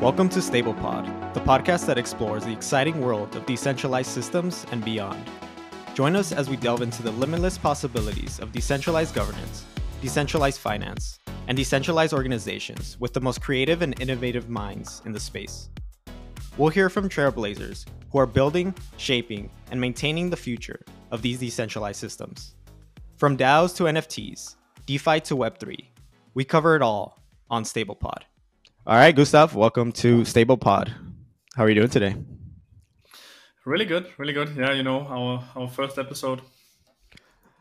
Welcome to StablePod, the podcast that explores the exciting world of decentralized systems and beyond. Join us as we delve into the limitless possibilities of decentralized governance, decentralized finance, and decentralized organizations with the most creative and innovative minds in the space. We'll hear from trailblazers who are building, shaping, and maintaining the future of these decentralized systems. From DAOs to NFTs, DeFi to Web3, we cover it all on StablePod. All right, Gustav, welcome to StablePod. How are you doing today? Really good, really good. Yeah, you know, our our first episode.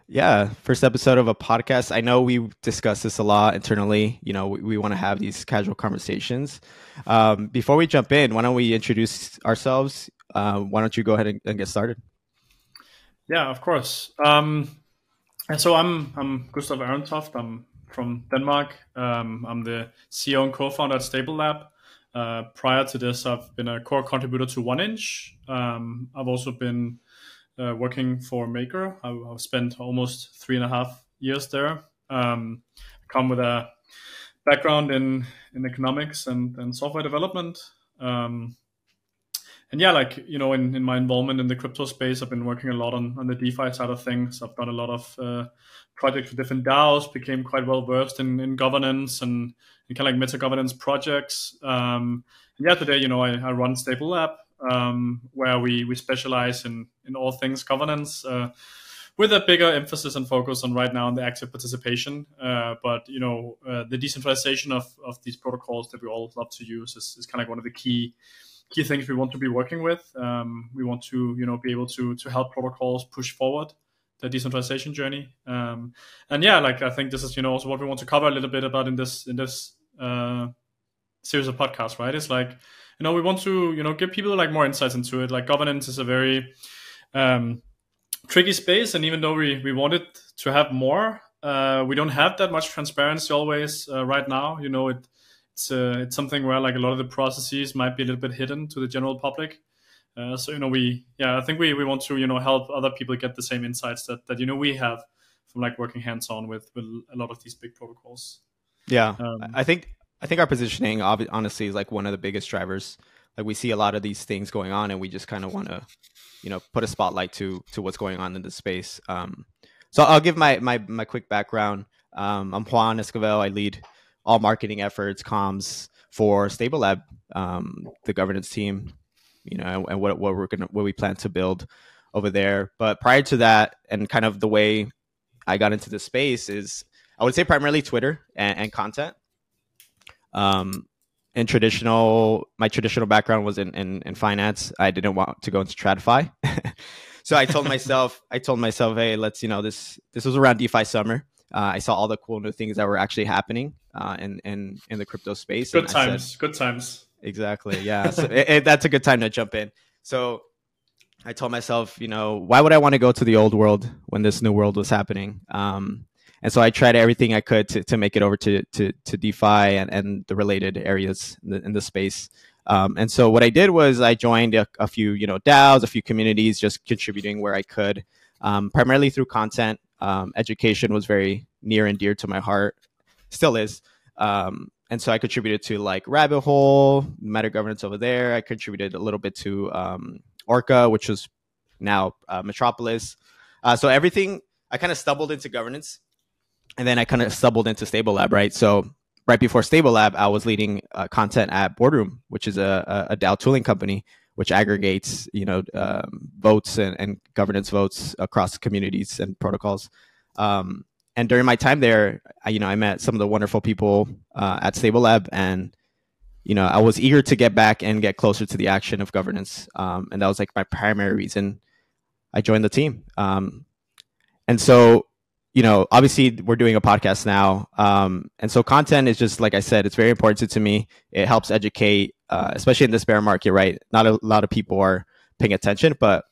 Yeah, first episode of a podcast. I know we discuss this a lot internally. You know, we, we want to have these casual conversations. Um, before we jump in, why don't we introduce ourselves? Uh, why don't you go ahead and, and get started? Yeah, of course. Um, and so I'm I'm Gustav Arentoft. I'm from Denmark. Um, I'm the CEO and co-founder at StableLab. Uh, prior to this, I've been a core contributor to 1inch. Um, I've also been uh, working for Maker. I've, I've, spent almost three and a half years there. Um, I come with a background in in economics and, and software development. Um, and yeah, like you know, in, in my involvement in the crypto space, I've been working a lot on, on the DeFi side of things. I've done a lot of uh, projects with different DAOs, became quite well versed in, in governance and, and kind of like meta governance projects. Um, and yeah, today, you know, I, I run StableLab, um, where we we specialize in in all things governance. Uh, with a bigger emphasis and focus on right now on the active participation. Uh, but you know, uh, the decentralization of, of these protocols that we all love to use is, is kind of one of the key key things we want to be working with. Um, we want to you know be able to to help protocols push forward the decentralization journey. Um, and yeah, like I think this is you know also what we want to cover a little bit about in this in this uh, series of podcasts. Right? It's like you know we want to you know give people like more insights into it. Like governance is a very um, tricky space, and even though we we wanted to have more, uh, we don't have that much transparency always uh, right now. You know it it's uh, it's something where like a lot of the processes might be a little bit hidden to the general public. Uh, so you know we yeah I think we, we want to you know help other people get the same insights that, that you know we have from like working hands on with, with a lot of these big protocols. Yeah, um, I think I think our positioning honestly is like one of the biggest drivers. Like we see a lot of these things going on, and we just kind of want to you know put a spotlight to to what's going on in the space. Um, so I'll give my my my quick background. Um, I'm Juan Esquivel. I lead all marketing efforts, comms for StableLab, um, the governance team, you know, and what what we're gonna what we plan to build over there. But prior to that, and kind of the way I got into the space is, I would say primarily Twitter and, and content. Um, in traditional, my traditional background was in, in, in finance. I didn't want to go into TradFi. so I told myself, I told myself, hey, let's, you know, this, this was around DeFi summer. Uh, I saw all the cool new things that were actually happening uh, in, in in the crypto space. Good times, said, good times. Exactly. Yeah. so it, it, that's a good time to jump in. So I told myself, you know, why would I want to go to the old world when this new world was happening? Um, and so I tried everything I could to, to make it over to, to, to DeFi and, and the related areas in the, in the space. Um, and so what I did was I joined a, a, few, you know, DAOs, a few communities, just contributing where I could, um, primarily through content. Um, education was very near and dear to my heart, still is. Um, and so I contributed to like Rabbit Hole, Meta Governance over there. I contributed a little bit to um, Orca, which was now uh, Metropolis. Uh, so everything, I kind of stumbled into governance, and then I kind of stumbled into StableLab, right? So right before StableLab, I was leading uh, content at Boardroom, which is a, a, DAO tooling company which aggregates you know um, votes and, and, governance votes across communities and protocols. Um, and during my time there, I, you know, I met some of the wonderful people uh, at StableLab, and you know, I was eager to get back and get closer to the action of governance, um, and that was like my primary reason I joined the team. Um, and so, you know, obviously we're doing a podcast now, um, and so content is just like I said, it's very important to me. It helps educate uh, especially in this bear market, right? Not a lot of people are paying attention, but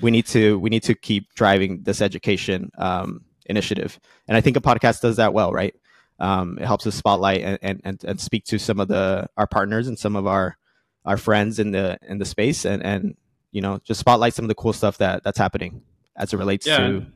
we need to we need to keep driving this education um, initiative, and I think a podcast does that well, right? Um, it helps us spotlight and, and, and speak to some of the our partners and some of our our friends in the in the space, and and you know just spotlight some of the cool stuff that that's happening as it relates yeah. to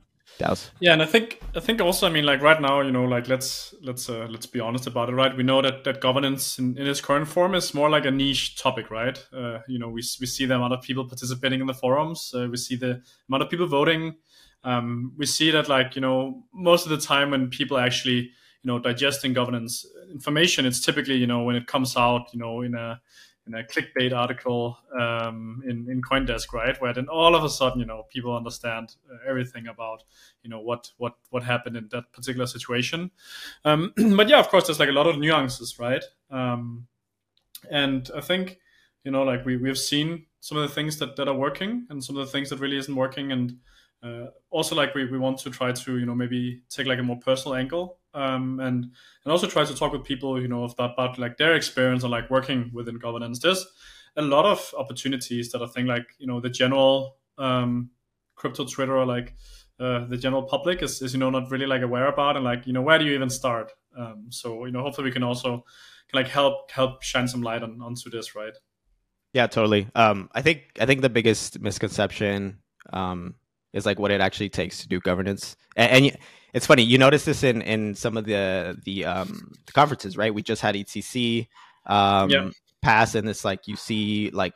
Yeah, and I think I think also, I mean, like right now, you know, like let's let's uh, let's be honest about it, right? We know that that governance in, in its current form is more like a niche topic, right? Uh, you know, we we see the amount of people participating in the forums, uh, we see the amount of people voting. Um, we see that, like you know, most of the time when people actually you know digesting governance information, it's typically you know when it comes out, you know, in a in a clickbait article um, in in CoinDesk, right? Where then all of a sudden, you know, people understand uh, everything about you know what what what happened in that particular situation. Um, but yeah, of course, there's like a lot of nuances, right? Um, and I think you know, like we we have seen some of the things that that are working and some of the things that really isn't working, and uh, also like we, we want to try to you know maybe take like a more personal angle um, and and also try to talk with people you know about, about like their experience on like working within governance. There's a lot of opportunities that i think like you know the general um, crypto twitter or like uh, the general public is, is you know not really like aware about and like you know where do you even start? Um, so you know hopefully we can also like help help shine some light on onto this right? Yeah totally. Um, i think i think the biggest misconception um, is like what it actually takes to do governance. And, and it's funny, you notice this in in some of the the um the conferences, right? We just had ETC um yeah. pass, and it's like you see like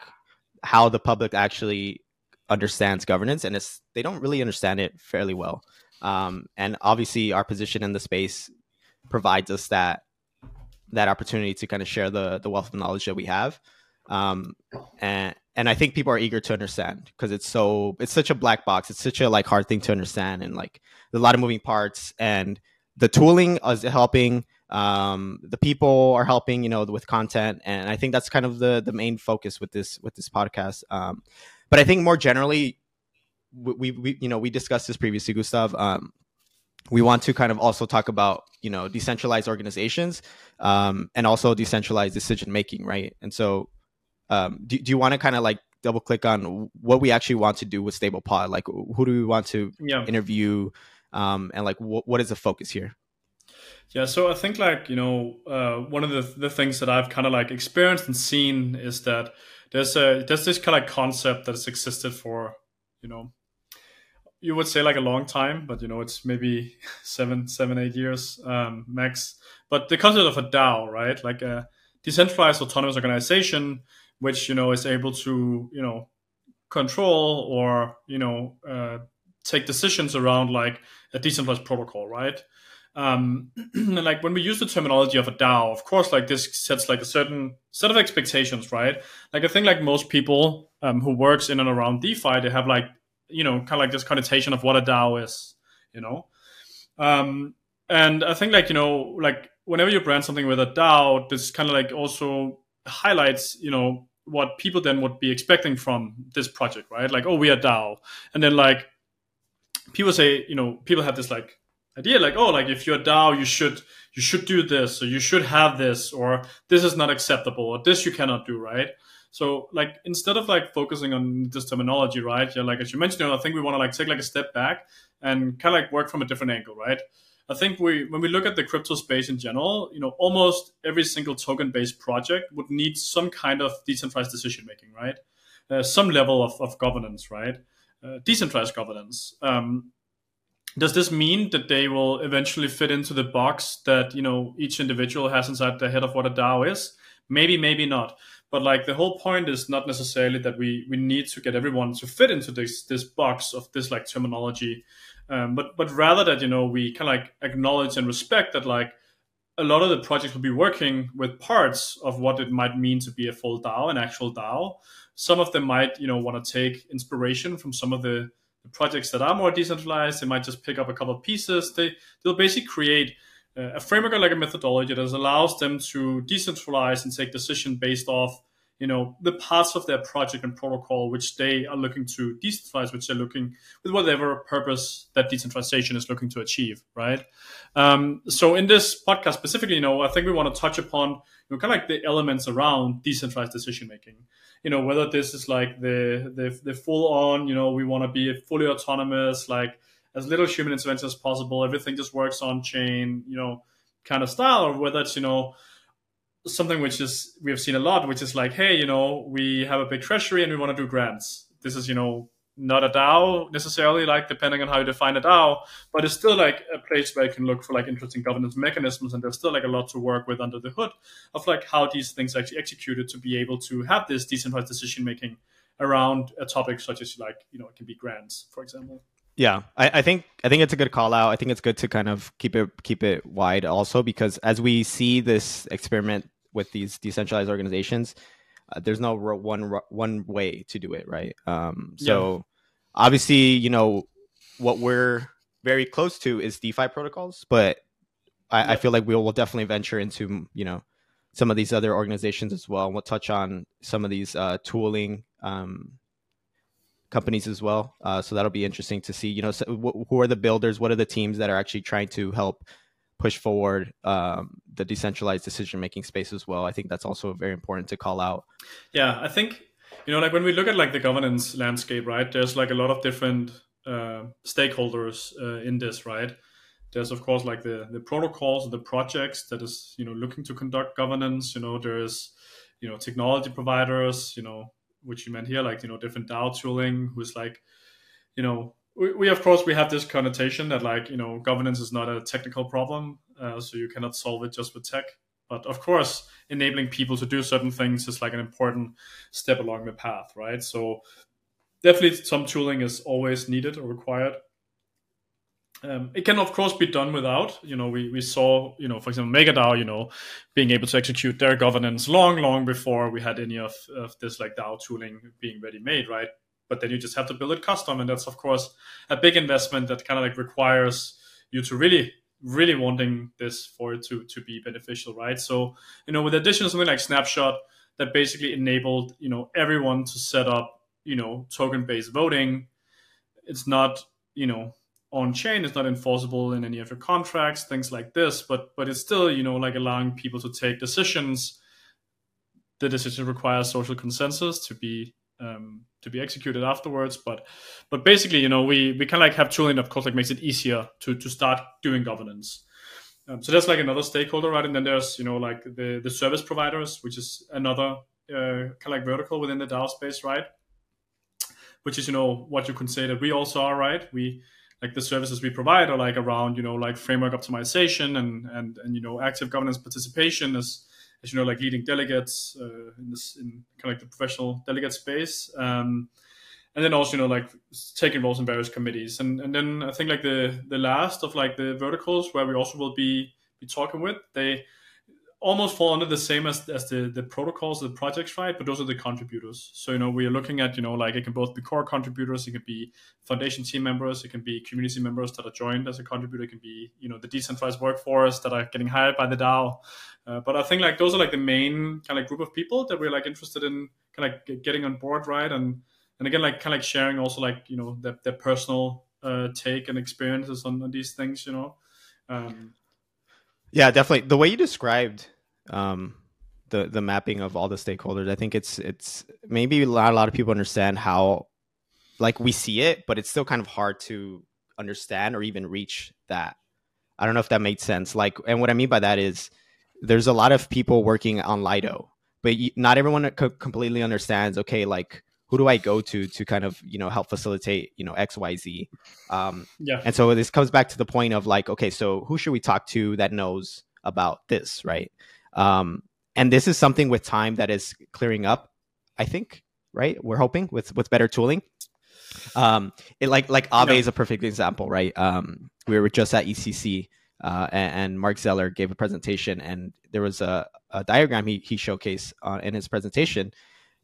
how the public actually understands governance, and it's they don't really understand it fairly well. Um, and obviously, our position in the space provides us that that opportunity to kind of share the the wealth of knowledge that we have. Um, and and I think people are eager to understand because it's so it's such a black box. It's such a like hard thing to understand, and like a lot of moving parts. And the tooling is helping. Um, the people are helping, you know, with content, and I think that's kind of the the main focus with this with this podcast. Um, but I think more generally, we, we you know we discussed this previously, Gustav. Um, we want to kind of also talk about you know decentralized organizations um, and also decentralized decision making, right? And so um, do, do you want to kind of like double click on what we actually want to do with StablePod? Like who do we want to yeah. interview? Um, and like wh- what is the focus here? Yeah so i think like you know uh, one of the, the things that i've kind of like experienced and seen is that there's a there's this kind of concept that has existed for you know you would say like a long time but you know it's maybe seven seven eight years um, max. But the concept of a dao right? Like a decentralized autonomous organization which you know is able to you know control or you know uh, take decisions around like a decentralized protocol, right? Um, and like when we use the terminology of a DAO, of course, like this sets like a certain set of expectations, right? Like I think like most people um, who works in and around DeFi, they have like you know kind of like this connotation of what a DAO is, you know. Um, and I think like you know like whenever you brand something with a DAO, this kind of like also highlights, you know, what people then would be expecting from this project, right? Like, oh, we are DAO, and then like people say, you know, people have this like idea, like, oh, like if you're DAO, you should you should do this, or you should have this, or this is not acceptable, or this you cannot do, right? So like instead of like focusing on this terminology, right? Yeah, like as you mentioned, I think we want to like take like a step back and kind of like work from a different angle, right? I think we when we look at the crypto space in general, you know, almost every single token based project would need some kind of decentralized decision making, right? Uh, some level of, of governance, right? Uh, decentralized governance. Um, does this mean that they will eventually fit into the box that you know each individual has inside the head of what a DAO is? Maybe, maybe not. But like the whole point is not necessarily that we we need to get everyone to fit into this this box of this like terminology um, but but rather that you know we kind of like acknowledge and respect that like a lot of the projects will be working with parts of what it might mean to be a full DAO, an actual DAO. Some of them might you know want to take inspiration from some of the, the, projects that are more decentralized. They might just pick up a couple of pieces. They they'll basically create a framework or like a methodology that allows them to decentralize and take decision based off you know the parts of their project and protocol which they are looking to decentralize which they're looking with whatever purpose that decentralization is looking to achieve right? Um, so in this podcast specifically you know i think we want to touch upon you know kind of like the elements around decentralized decision making. You know whether this is like the the, the full on you know we want to be fully autonomous like as little human intervention as possible everything just works on chain you know kind of style or whether it's you know something which is we have seen a lot, which is like, hey, you know, we have a big treasury and we want to do grants. This is, you know, not a DAO necessarily, like depending on how you define a DAO, but it's still like a place where you can look for like interesting governance mechanisms, and there's still like a lot to work with under the hood of like how these things actually executed to be able to have this decentralized decision making around a topic such as like you know it can be grants, for example. Yeah, I, I, think I think it's a good call out. I think it's good to kind of keep it keep it wide also because as we see this experiment with these decentralized organizations, uh, there's no one one way to do it, right? Um, so yeah. obviously, you know what we're very close to is DeFi protocols, but I, yeah. I feel like we will definitely venture into you know some of these other organizations as well. And We'll touch on some of these uh, tooling um, companies as well. Uh, so that'll be interesting to see. You know, so wh- who are the builders? What are the teams that are actually trying to help push forward um, the decentralized decision making space as well? I think that's also very important to call out. Yeah, I think you know, like when we look at like the governance landscape, right? There's like a lot of different uh, stakeholders uh, in this, right? There's of course like the the protocols, the projects that is you know looking to conduct governance. You know, there's you know technology providers, you know which you meant here, like you know different DAO tooling, who's like, you know, we, we of course we have this connotation that like you know governance is not a technical problem, uh, so you cannot solve it just with tech. But of course, enabling people to do certain things is like an important step along the path, right? So definitely some tooling is always needed or required. Um, it can of course be done without. You know, we, we saw, you know, for example, MakerDAO, you know, being able to execute their governance long, long before we had any of, of this like DAO tooling being ready made, right? But then you just have to build it custom, and that's of course a big investment that kind of like requires you to really, really wanting this for it to to be beneficial, right? So, you know, with addition to something like Snapshot that basically enabled, you know, everyone to set up, you know, token based voting. It's not, you know, on chain it's not enforceable in any of your contracts things like this but but it's still you know like allowing people to take decisions the decision requires social consensus to be um, to be executed afterwards but but basically you know we we kind of like have tooling of course like makes it easier to to start doing governance. Um, so that's like another stakeholder right? And then there's you know like the the service providers which is another uh, kind of like vertical within the DAO space right? Which is you know what you can say that we also are right? We like the services we provide are like around you know like framework optimization and and and you know active governance participation as as you know like leading delegates uh, in this in kind of like the professional delegate space. Um, and then also you know like taking roles in various committees. And and then i think like the the last of like the verticals where we also will be be talking with they almost fall under the same as, as the, the protocols, the projects, right? But those are the contributors. So, you know, we are looking at, you know, like it can both be core contributors, it can be foundation team members, it can be community members that are joined as a contributor, it can be, you know, the decentralized workforce that are getting hired by the DAO. Uh, but I think like those are like the main kind of group of people that we're like interested in kind of getting on board, right? And, and again, like kind of like sharing also like, you know, their, their personal uh, take and experiences on, on these things, you know. Um, yeah, definitely. The way you described um, the the mapping of all the stakeholders. I think it's it's maybe a lot, a lot of people understand how like we see it, but it's still kind of hard to understand or even reach that. I don't know if that made sense. Like, and what I mean by that is there's a lot of people working on Lido, but not everyone co- completely understands. Okay, like who do I go to to kind of you know help facilitate you know X Y Z. Um, yeah. And so this comes back to the point of like, okay, so who should we talk to that knows about this, right? Um, and this is something with time that is clearing up. I think, right? We're hoping with with better tooling. Um, it like like yeah. is a perfect example, right? Um, we were just at ECC, uh, and, and, Marc Zeller gave a presentation, and there was a, a diagram he he showcased uh, in his presentation,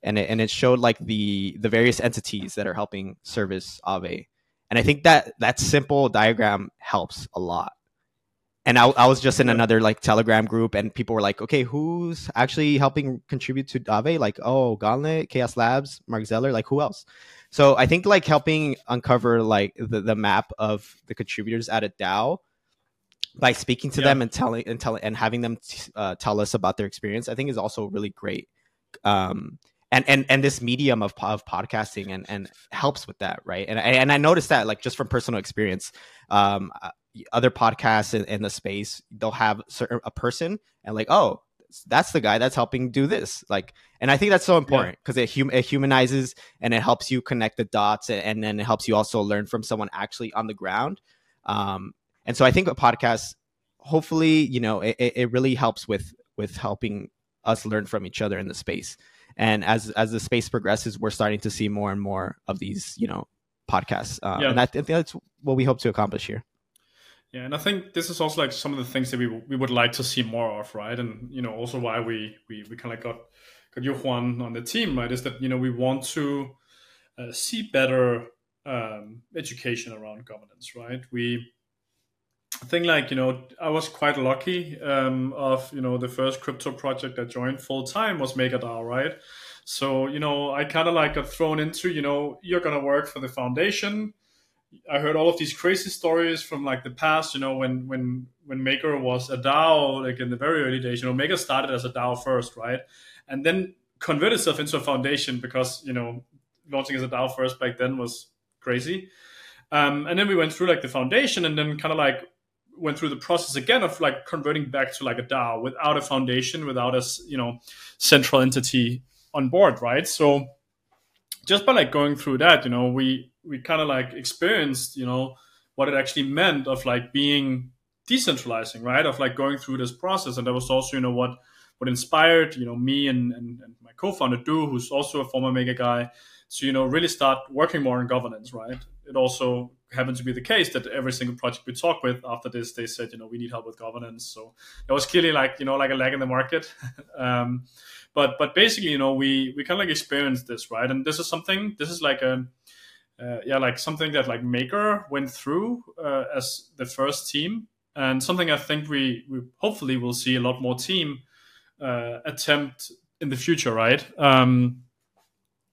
and it, and it showed like the the various entities that are helping service Aave, and I think that that simple diagram helps a lot and I, I, was just in another like telegram group and people were like okay who's actually helping contribute to Aave? Like oh gauntlet chaos labs Marc Zeller like who else? So i think like helping uncover like the, the map of the contributors at a dao by speaking to yeah. them and telling and telling and having them t- uh, tell us about their experience i think is also really great. Um and and and this medium of, of podcasting and and helps with that right? And and i noticed that like just from personal experience um other podcasts in, in the space they'll have certain, a person and like oh that's the guy that's helping do this like and i think that's so important because yeah. it, hum- it humanizes and it helps you connect the dots and, and, then it helps you also learn from someone actually on the ground um, and so i think a podcast hopefully you know it, it really helps with with helping us learn from each other in the space and as as the space progresses we're starting to see more and more of these you know podcasts uh, yeah. and I think that's what we hope to accomplish here yeah, and I think this is also like some of the things that we we would like to see more of, right? And you know, also why we we, we kind of got got you Juan on the team, right? Is that you know we want to uh, see better um, education around governance, right? We I think like you know I was quite lucky um, of you know the first crypto project I joined full time was MakerDAO, right? So you know I kind of like got thrown into you know you're gonna work for the foundation I heard all of these crazy stories from like the past. You know, when when when Maker was a DAO, like in the very early days. You know, Maker started as a DAO first, right, and then converted itself into a foundation because you know launching as a DAO first back then was crazy. Um, and then we went through like the foundation, and then kind of like went through the process again of like converting back to like a DAO without a foundation, without a you know central entity on board, right? So just by like going through that, you know, we we kind of like experienced, you know, what it actually meant of like being decentralizing, right? Of like going through this process, and that was also, you know, what what inspired, you know, me and and, and my co-founder Du, who's also a former Maker guy, to you know really start working more on governance, right? It also happened to be the case that every single project we talked with after this, they said, you know, we need help with governance. So it was clearly like, you know, like a lag in the market. um, but but basically, you know, we we kind of like experienced this, right? And this is something. This is like a uh, yeah, like something that like Maker went through uh, as the first team, and something I think we we hopefully will see a lot more team uh, attempt in the future, right? Um,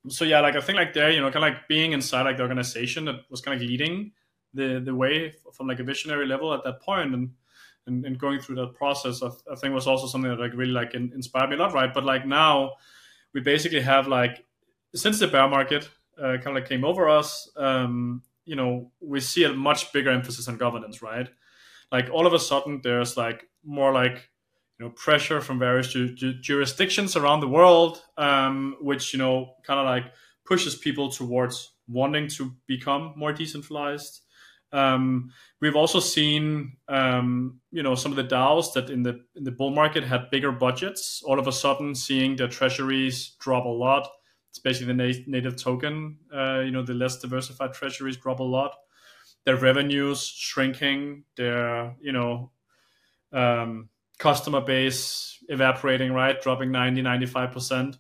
so yeah, like I think like there, you know, kind of like being inside like the organization that was kind of leading the the way from like a visionary level at that point, and and, and going through that process, I, I, think was also something that like really like in, inspired me a lot, right? But like now, we basically have like since the bear market uh, kind of like came over us, um, you know, we see a much bigger emphasis on governance, right? Like all of a sudden, there's like more like you know pressure from various ju- ju- jurisdictions around the world, um, which you know kind of like pushes people towards wanting to become more decentralized. Um, we've also seen, um, you know, some of the DAOs that in the in the bull market had bigger budgets. All of a sudden, seeing their treasuries drop a lot, especially the na- native token, uh, you know, the less diversified treasuries drop a lot. Their revenues shrinking. Their, you know, um, customer base evaporating, right, dropping 90, 95 percent.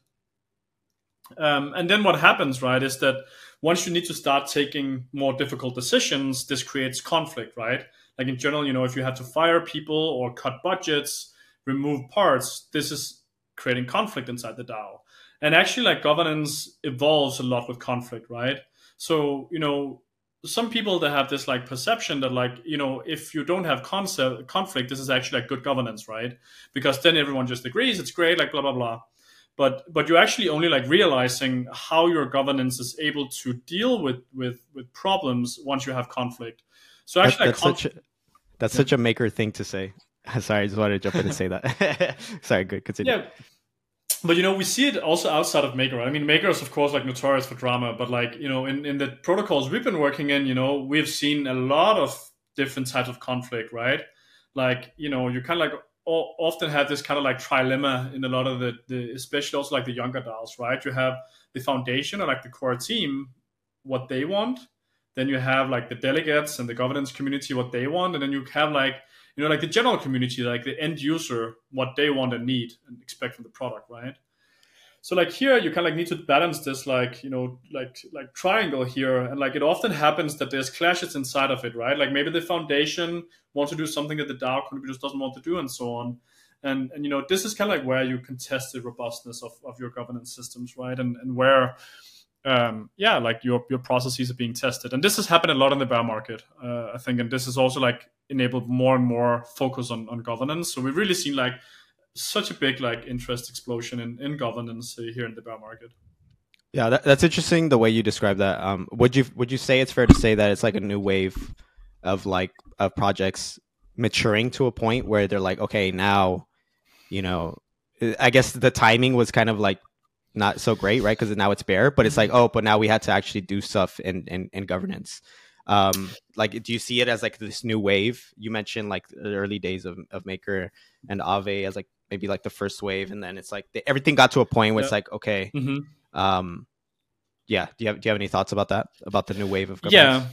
Um, and then what happens, right, is that once you need to start taking more difficult decisions, this creates conflict, right? Like in general, you know, if you have to fire people or cut budgets, remove parts, this is creating conflict inside the DAO. And actually, like governance evolves a lot with conflict, right? So, you know, some people that have this like perception that like you know if you don't have concept conflict this is actually like good governance right? Because then everyone just agrees it's great like blah blah blah. But but you're actually only like realizing how your governance is able to deal with with with problems once you have conflict. So actually that's, that's such a, that's yeah. such a maker thing to say. Sorry i just wanted to jump in and say that. Sorry good continue. Yeah but you know we see it also outside of maker i mean maker is of course like notorious for drama but like you know in, in the protocols we've been working in you know we've seen a lot of different types of conflict right like you know you kind of like often have this kind of like trilemma in a lot of the, the especially also like the younger DAOs, right? You have the foundation or like the core team, what they want. Then you have like the delegates and the governance community, what they want, and then you have like you know like the general community, like the end user, what they want and need and expect from the product, right? so like here you kind of like need to balance this like you know like like triangle here. And like it often happens that there's clashes inside of it right? Like maybe the foundation wants to do something that the dao contributor doesn't want to do and so on. And and you know this is kind of like where you can test the robustness of, of your governance systems right? And and where um, yeah, like your your processes are being tested, and this has happened a lot in the bear market, uh, I think, and this has also like enabled more and more focus on on governance. So we've really seen like such a big like interest explosion in, in governance uh, here in the bear market. Yeah, that, that's interesting the way you describe that. Um, would you would you say it's fair to say that it's like a new wave of like of projects maturing to a point where they're like, okay, now, you know, I guess the timing was kind of like not so great, right? Because now it's bear, but it's like, oh, but now we had to actually do stuff in in, in governance. Um, like, do you see it as like this new wave? You mentioned like the early days of, of Maker and Aave as like maybe like the first wave, and then it's like the, everything got to a point where yeah. it's like, okay, mm-hmm. um, yeah. Do you have do you have any thoughts about that? About the new wave of governance? Yeah.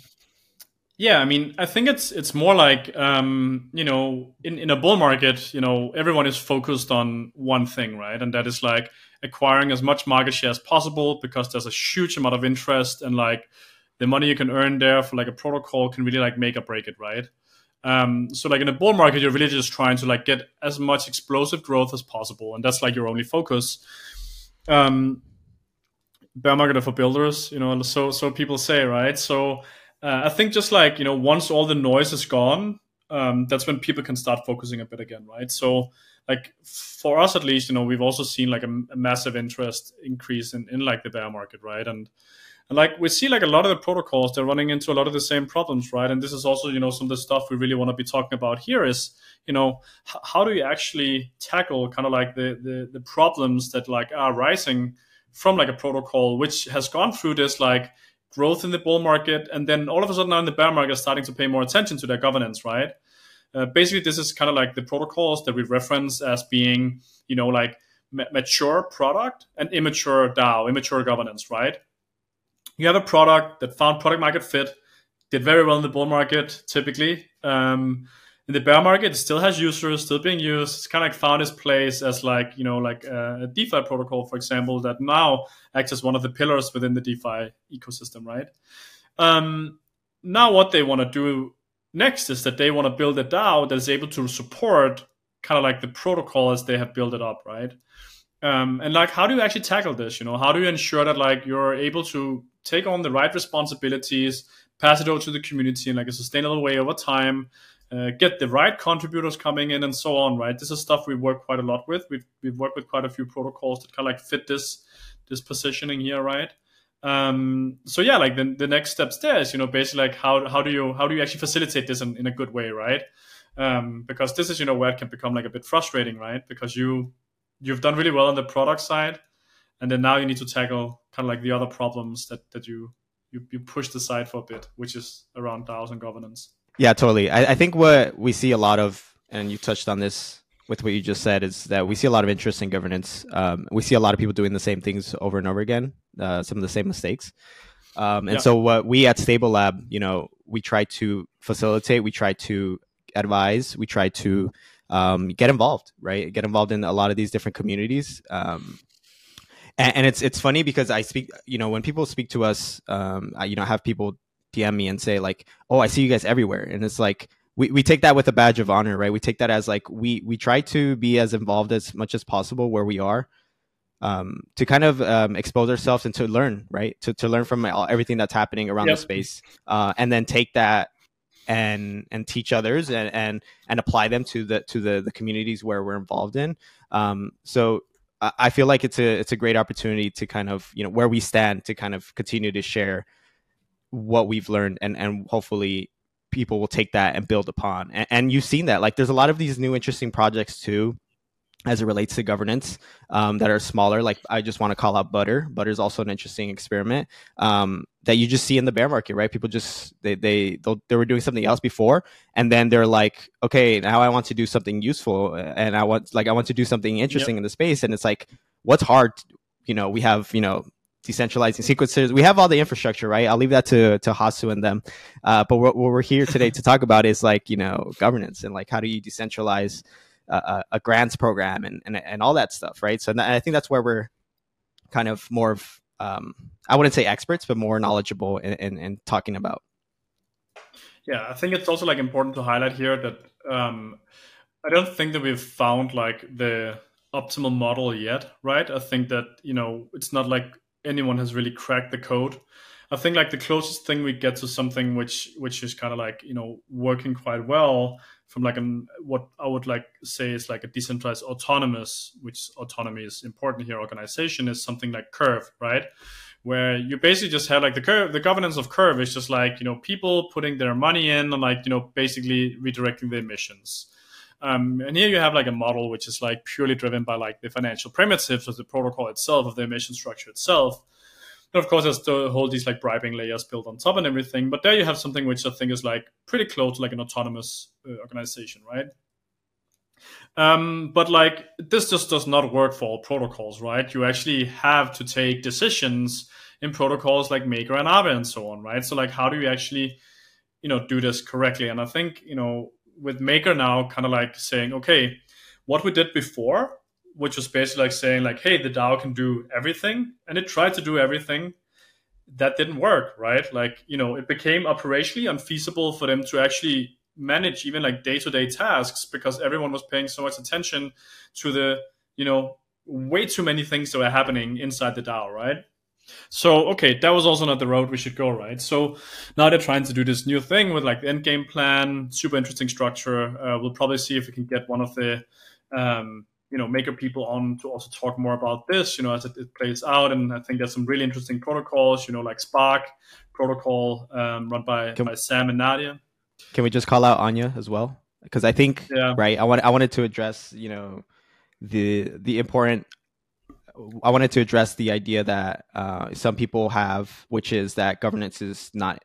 Yeah, I mean, I think it's it's more like um, you know, in, in a bull market, you know, everyone is focused on one thing, right? And that is like acquiring as much market share as possible because there's a huge amount of interest and like the money you can earn there for like a protocol can really like make or break it, right? Um, so like in a bull market, you're really just trying to like get as much explosive growth as possible, and that's like your only focus. Um, bear market for builders, you know, so so people say, right? So uh, I think just like you know, once all the noise is gone, um, that's when people can start focusing a bit again, right? So like for us at least, you know, we've also seen like a, a massive interest increase in, in like the bear market, right? And and like we see like a lot of the protocols they're running into a lot of the same problems right and this is also you know some of the stuff we really want to be talking about here is you know h- how do you actually tackle kind of like the, the the problems that like are rising from like a protocol which has gone through this like growth in the bull market, and then all of a sudden now in the bear market starting to pay more attention to their governance, right? Uh, basically, this is kind of like the protocols that we reference as being, you know, like ma- mature product and immature DAO, immature governance, right? You have a product that found product market fit, did very well in the bull market, typically. Um, in the bear market, it still has users, still being used. It's kind of like found its place as like you know like a, DeFi protocol, for example, that now acts as one of the pillars within the DeFi ecosystem, right? Um, now, what they want to do next is that they want to build a DAO that is able to support kind of like the protocol as they have built it up, right? Um, and like, how do you actually tackle this? You know, how do you ensure that like you're able to take on the right responsibilities, pass it over to the community in like a sustainable way over time? Uh, get the right contributors coming in and so on right? This is stuff we work quite a lot with. We've, we've worked with quite a few protocols that kind of like fit this this positioning here right? Um, so yeah like the, the next steps there is you know basically like how, how do you how do you actually facilitate this in, in a good way right? Um, because this is you know where it can become like a bit frustrating right? Because you you've done really well on the product side and then now you need to tackle kind of like the other problems that that you you, you pushed aside for a bit which is around DAOs and governance yeah, totally. I, I think what we see a lot of, and you touched on this with what you just said, is that we see a lot of interest in governance. Um, we see a lot of people doing the same things over and over again, uh, some of the same mistakes. Um, and yeah. so what we at StableLab, you know, we try to facilitate, we try to advise, we try to um, get involved, right? Get involved in a lot of these different communities. Um, and, and, it's it's funny because I speak, you know, when people speak to us, um, I, you know, have people DM me and say like, "Oh, I see you guys everywhere," and it's like we, we take that with a badge of honor, right? We take that as like we we try to be as involved as much as possible where we are, um, to kind of um, expose ourselves and to learn, right? To to learn from all, everything that's happening around yep. the space, uh, and then take that and and teach others and and and apply them to the to the the communities where we're involved in. Um, so I feel like it's a it's a great opportunity to kind of you know where we stand to kind of continue to share what we've learned and and hopefully people will take that and build upon and, and you've seen that like there's a lot of these new interesting projects too as it relates to governance um, that are smaller. Like I just want to call out Butter. Butter is also an interesting experiment um, that you just see in the bear market, right? People just they they they were doing something else before, and then they're like, okay, now I want to do something useful, and I want like I want to do something interesting yep. in the space, and it's like, what's hard? You know, we have you know decentralizing sequencers. We have all the infrastructure, right? I'll leave that to to Hasu and them. Uh, but what, what, we're here today to talk about is like you know governance and like how do you decentralize a, a, grants program and, and and all that stuff, right? So I think that's where we're kind of more of um, I wouldn't say experts, but more knowledgeable in, in, in, talking about. Yeah, I think it's also like important to highlight here that um, I don't think that we've found like the optimal model yet, right? I think that you know it's not like anyone has really cracked the code. I think like the closest thing we get to something which which is kind of like you know working quite well from like an what I would like say is like a decentralized autonomous, which autonomy is important here. Organization is something like Curve, right? Where you basically just have like the curve, the governance of Curve is just like you know people putting their money in and like you know basically redirecting the emissions. Um, and here you have like a model which is like purely driven by like the financial primitives of the protocol itself, of the emission structure itself. And of course, there's the whole these like bribing layers built on top and everything. But there you have something which I think is like pretty close to like an autonomous uh, organization, right? Um, but like this just does not work for all protocols, right? You actually have to take decisions in protocols like Maker and Aave and so on, right? So like, how do you actually, you know, do this correctly? And I think you know, with Maker now, kind of like saying, okay, what we did before, which was basically like saying like, hey, the DAO can do everything, and it tried to do everything. That didn't work, right? Like, you know, it became operationally unfeasible for them to actually manage even like day-to-day tasks because everyone was paying so much attention to the you know way too many things that were happening inside the DAO, right? So okay, that was also not the road we should go, right? So now they're trying to do this new thing with like the end game plan, super interesting structure. Uh, we'll probably see if we can get one of the um, you know maker people on to also talk more about this, you know, as it, it, plays out. And I think there's some really interesting protocols, you know, like Spark protocol um, run by, by Sam and Nadia. Can we just call out Anya as well? Because I think yeah. right. I want I wanted to address you know the the important. I wanted to address the idea that uh, some people have, which is that governance is not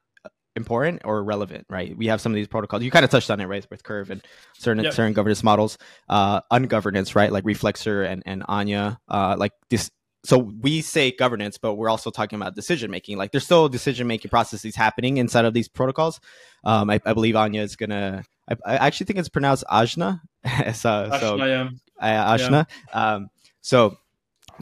important or relevant, right? We have some of these protocols. You kind of touched on it, right, with Curve and certain yep. certain governance models. Uh, ungovernance, right, like Reflexer and and Anya, uh, like this so we say governance, but we're also talking about decision making. Like there's still decision making processes happening inside of these protocols. Um, I, I, believe Anya is gonna. I, I, actually think it's pronounced Ajna. so, Ashna, so yeah. Uh, Ashna. Yeah. Um, so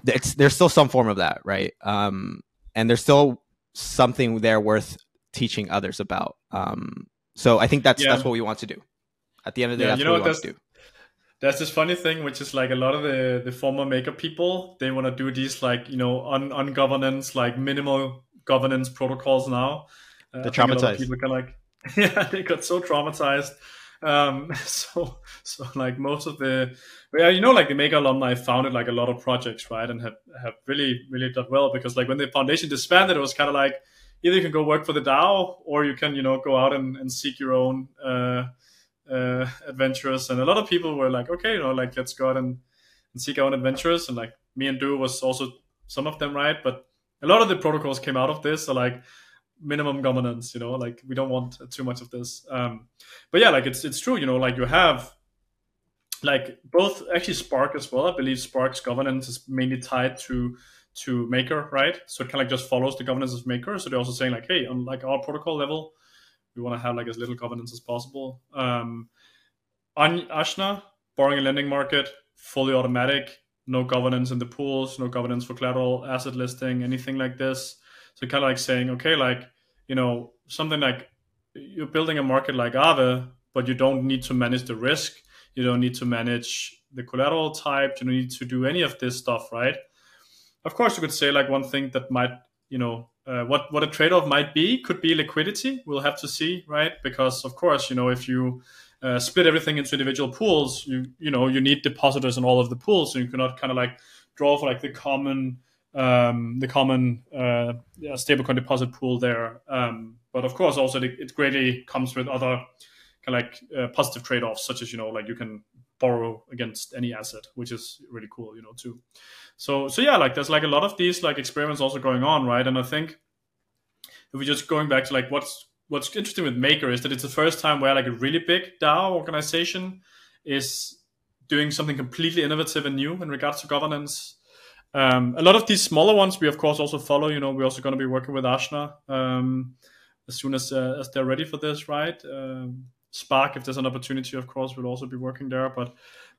it's there's still some form of that, right? Um, and there's still something there worth teaching others about. Um, so I think that's yeah. that's what we want to do. At the end of the day, that's you know what, we want to do there's this funny thing which is like a lot of the the former maker people they want to do these like you know un governance like minimal governance protocols now uh, the traumatized people can like yeah they got so traumatized um so so like most of the yeah you know like the maker alumni founded like a lot of projects right and have have really really done well because like when the foundation disbanded it was kind of like either you can go work for the dao or you can you know go out and, and seek your own uh uh, adventurous, and a lot of people were like, okay, you know, like let's go out and, and seek our own adventures, and like me and Do was also some of them, right? But a lot of the protocols came out of this, so like minimum governance, you know, like we don't want too much of this. Um, but yeah, like it's it's true, you know, like you have like both actually Spark as well. I believe Spark's governance is mainly tied to to Maker, right? So it kind of like just follows the governance of Maker. So they're also saying like, hey, on like our protocol level, we want to have like as little governance as possible. Um, Ajna, borrowing and lending market, fully automatic, no governance in the pools, no governance for collateral, asset listing, anything like this. So kind of like saying, okay, like you know, something like you're building a market like Aave, but you don't need to manage the risk. You don't need to manage the collateral type. You don't need to do any of this stuff, right? Of course, you could say like one thing that might, you know, uh, what what a trade-off might be could be liquidity. We'll have to see, right? Because of course, you know, if you uh, split everything into individual pools, you you know you need depositors in all of the pools, so you cannot kind of like draw for like the common um, the common uh, stablecoin deposit pool there. Um, but of course, also it greatly comes with other kind of like uh, positive trade-offs, such as you know, like you can borrow against any asset, which is really cool, you know, too so so yeah like there's like a lot of these like experiments also going on right and i think if we're just going back to like what's what's interesting with maker is that it's the first time where like a really big dao organization is doing something completely innovative and new in regards to governance um, a lot of these smaller ones we of course also follow. You know we're also going to be working with Ajna um, as soon as uh, as they're ready for this right? Um, spark if there's an opportunity of course we'll also be working there. But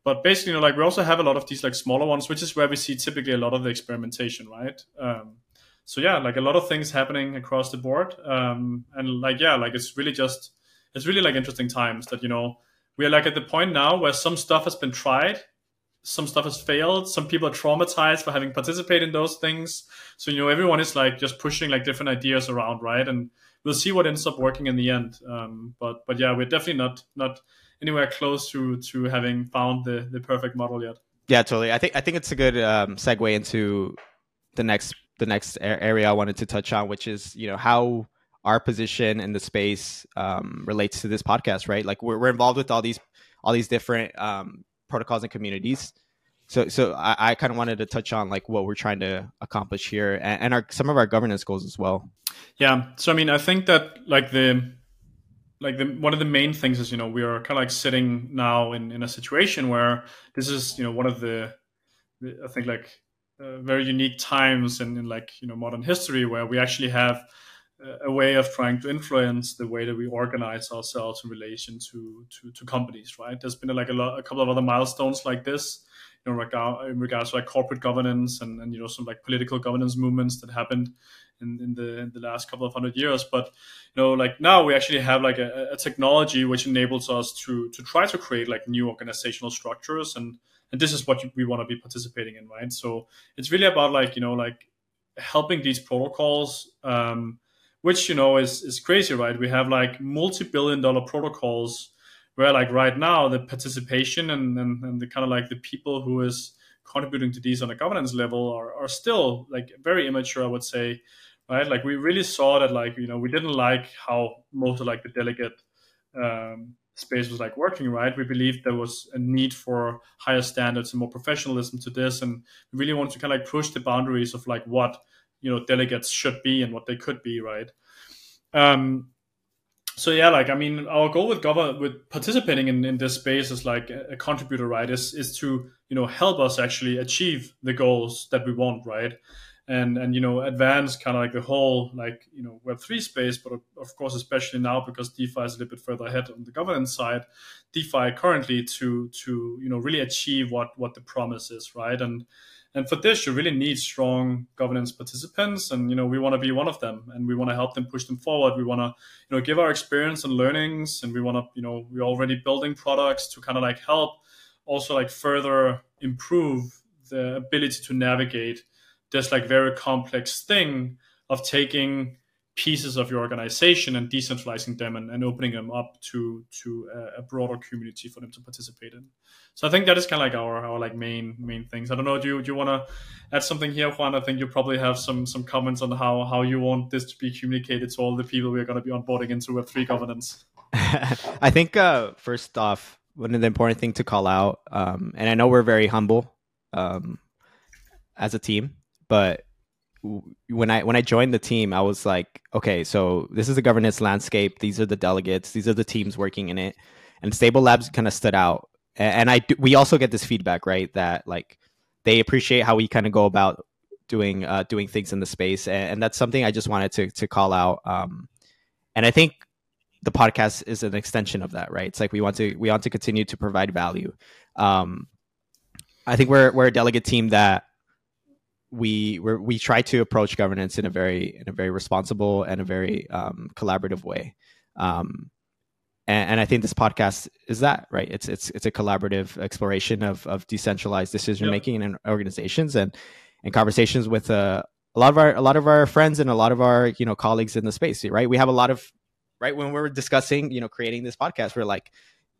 but basically, you know, like we also have a lot of these like smaller ones, which is where we see typically a lot of the experimentation, right? Um, so yeah, like a lot of things happening across the board, um, and like yeah, like it's really just it's really like interesting times that you know we are like at the point now where some stuff has been tried, some stuff has failed, some people are traumatized for having participated in those things. So you know everyone is like just pushing like different ideas around, right? And we'll see what ends up working in the end. Um, but but yeah, we're definitely not not anywhere close to to having found the the perfect model yet. Yeah, totally. I think I think it's a good um, segue into the next the next area I wanted to touch on, which is you know how our position in the space um, relates to this podcast, right? Like we're we're involved with all these all these different um, protocols and communities. So, so I, I kind of wanted to touch on like what we're trying to accomplish here and, and our some of our governance goals as well. Yeah. So I mean, I think that like the like the one of the main things is you know we are kind of like sitting now in in a situation where this is you know one of the I think like uh, very unique times in, in like you know modern history where we actually have a way of trying to influence the way that we organize ourselves in relation to to, to companies right? There's been like a, lot, a couple of other milestones like this you know in regards to like corporate governance and, and you know some like political governance movements that happened in, in the in the last couple of hundred years. But you know like now we actually have like a, a technology which enables us to to try to create like new organizational structures. And and this is what we want to be participating in right? So it's really about like you know like helping these protocols um, which you know is is crazy right? We have like multi-billion dollar protocols where like right now the participation and, and, and the kind of like the people who is contributing to these on a governance level are, are still like very immature i would say right? Like we really saw that like you know we didn't like how most of like the delegate um, space was like working right? We believed there was a need for higher standards and more professionalism to this and we really wanted to kind of like push the boundaries of like what you know delegates should be and what they could be right? Um so yeah like i mean our goal with govern with participating in, in this space is like a, contributor right is is to you know help us actually achieve the goals that we want right? And and you know advance kind of like the whole like you know web 3 space but of course especially now because defi is a little bit further ahead on the governance side defi currently to to you know really achieve what what the promise is right? And and for this you really need strong governance participants. And you know we want to be one of them. And we want to help them push them forward. We want to you know give our experience and learnings. And we want to you know we're already building products to kind of like help also like further improve the ability to navigate this like very complex thing of taking pieces of your organization and decentralizing them and, and opening them up to to a, a, broader community for them to participate in. So I think that is kind of like our, our like main main things. I don't know. Do you do you want to add something here, Juan? I think you probably have some some comments on how how you want this to be communicated to all the people we are going to be onboarding into Web three governance. I think uh, first off, one of the important thing to call out, um, and I know we're very humble um, as a team, but when I when I joined the team, I was like, okay, so this is the governance landscape. These are the delegates. These are the teams working in it. And Stable Labs kind of stood out. And I we also get this feedback, right? That like they appreciate how we kind of go about doing uh, doing things in the space, and, and, that's something I just wanted to to call out. Um, and I think the podcast is an extension of that, right? It's like we want to we want to continue to provide value. Um, I think we're we're a delegate team that we we we try to approach governance in a very in a very responsible and a very um, collaborative way. Um, and, and, I think this podcast is that right. It's it's it's a collaborative exploration of of decentralized decision making in organizations and and conversations with uh, a lot of our a lot of our friends and a lot of our you know colleagues in the space. Right, we have a lot of right when we're discussing you know creating this podcast, we're like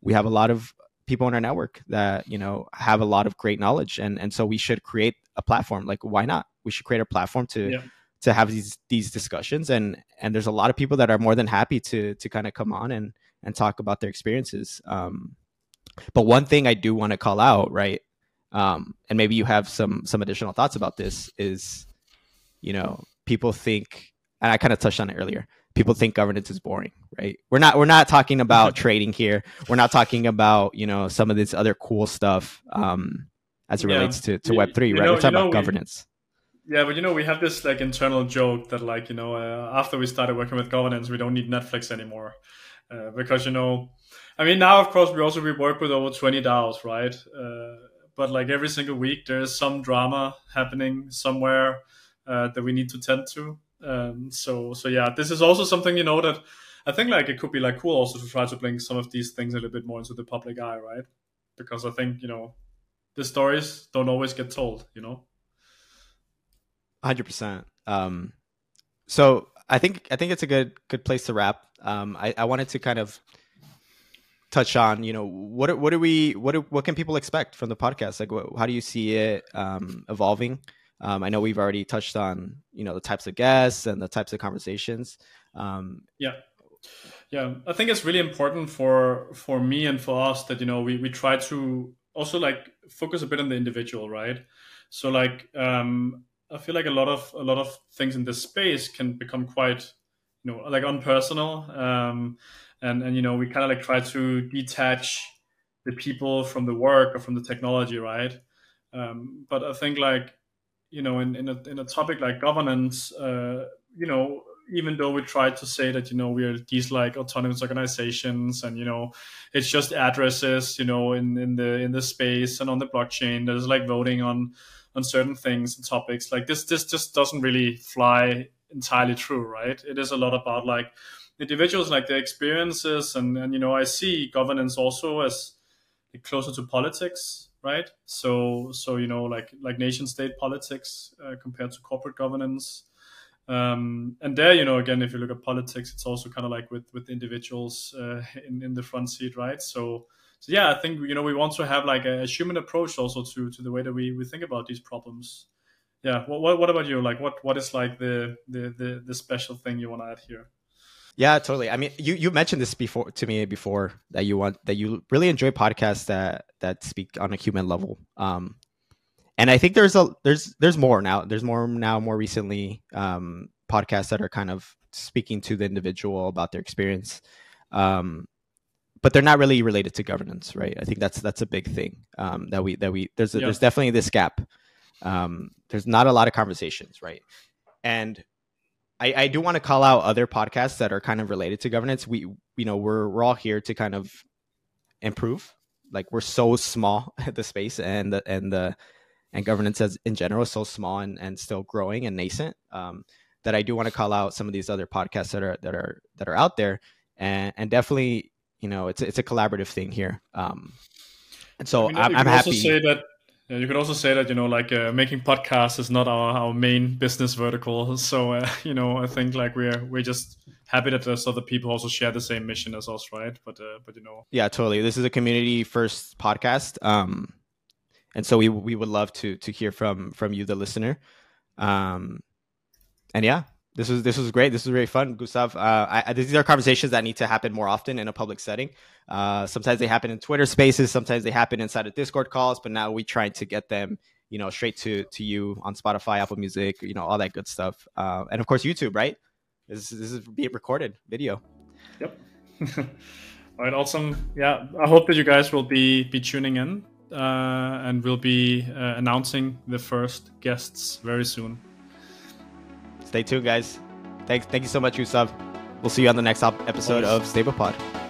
we have a lot of people in our network that you know have a lot of great knowledge and and so we should create a platform like why not we should create a platform to yeah. to have these these discussions and and there's a lot of people that are more than happy to to kind of come on and and talk about their experiences um but one thing i do want to call out right um and maybe you have some some additional thoughts about this is you know people think and i kind of touched on it earlier people think governance is boring, right? We're not we're not talking about trading here. We're not talking about you know some of this other cool stuff um, as it yeah. relates to, to Web three, right? Know, we're talking about we, governance. Yeah, but you know we have this like internal joke that like you know uh, after we started working with governance, we don't need Netflix anymore uh, because you know, I mean now of course we also we work with over twenty DAOs, right? Uh, but like every single week there is some drama happening somewhere uh, that we need to tend to um, so so yeah, this is also something you know that I think like it could be like cool also to try to bring some of these things a little bit more into the public eye, right? Because I think you know the stories don't always get told, you know. Hundred um, percent. So I think I think it's a good good place to wrap. Um, I, I wanted to kind of touch on you know what what do we what do, what can people expect from the podcast like what, how do you see it um, evolving um, I know we've already touched on you know the types of guests and the types of conversations. Um, yeah. Yeah, I think it's really important for for me and for us that you know we we try to also like focus a bit on the individual, right? So like um, I feel like a lot of a lot of things in this space can become quite you know like unpersonal, um, and and you know we kind of like try to detach the people from the work or from the technology, right? Um, but I think like you know in in a, in a topic like governance, uh, you know even though we try to say that you know we're these like autonomous organizations and you know it's just addresses you know in in the in the space and on the blockchain there's like voting on on certain things and topics like this this just doesn't really fly entirely true right? It is a lot about like individuals like their experiences and and you know i see governance also as closer to politics right? So so you know like like nation state politics uh, compared to corporate governance um, and there, you know, again, if you look at politics, it's also kind of like with with individuals uh, in in the front seat, right? So, so yeah, I think you know we want to have like a human approach also to to the way that we we think about these problems. Yeah. What what, what about you? Like, what what is like the the the, the special thing you want to add here? Yeah, totally. I mean, you you mentioned this before to me before that you want that you really enjoy podcasts that that speak on a human level. Um, and I think there's a there's there's more now. There's more now more recently um, podcasts that are kind of speaking to the individual about their experience, um, but they're not really related to governance, right? I think that's that's a big thing um, that we that we there's a, yeah. there's definitely this gap. Um, there's not a lot of conversations, right? And I, I do want to call out other podcasts that are kind of related to governance. We you know we're we're all here to kind of improve. Like we're so small at the space and the and the and governance as in general is so small and, and still growing and nascent um, that I do want to call out some of these other podcasts that are that are that are out there. And and definitely you know it's it's a collaborative thing here. Um, and so I mean, I'm, I'm happy. say that you could also say that you know like uh, making podcasts is not our, our main business vertical. So uh, you know I think like we're we're just happy that there's other people also share the same mission as us right? But uh, but you know. Yeah totally. This is a community first podcast. Um and so we we would love to to hear from from you, the listener. Um, and yeah, this was this was great. This was very fun, Gustav. Uh, I, these are conversations that need to happen more often in a public setting. Uh, sometimes they happen in Twitter Spaces, sometimes they happen inside of Discord calls, but now we trying to get them, you know, straight to to you on Spotify, Apple Music, you know, all that good stuff, uh, and of course YouTube, right? This, this is being recorded video. Yep. all right, awesome. Yeah, I hope that you guys will be be tuning in uh, and we'll be uh, announcing the first guests very soon. Stay tuned, guys. Thanks, thank you so much, Gustav. We'll see you on the next episode of StablePod.